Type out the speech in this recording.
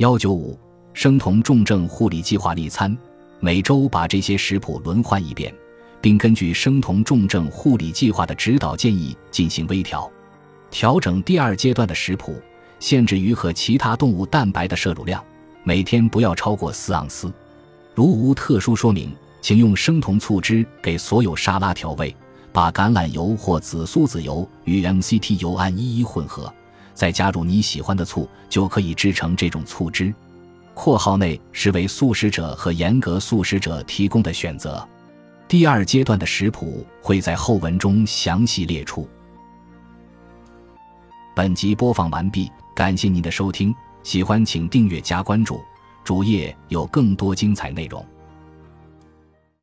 幺九五生酮重症护理计划例餐，每周把这些食谱轮换一遍，并根据生酮重症护理计划的指导建议进行微调。调整第二阶段的食谱，限制鱼和其他动物蛋白的摄入量，每天不要超过四盎司。如无特殊说明，请用生酮醋汁给所有沙拉调味，把橄榄油或紫苏籽油与 MCT 油铵一一混合。再加入你喜欢的醋，就可以制成这种醋汁。括号内是为素食者和严格素食者提供的选择。第二阶段的食谱会在后文中详细列出。本集播放完毕，感谢您的收听，喜欢请订阅加关注，主页有更多精彩内容。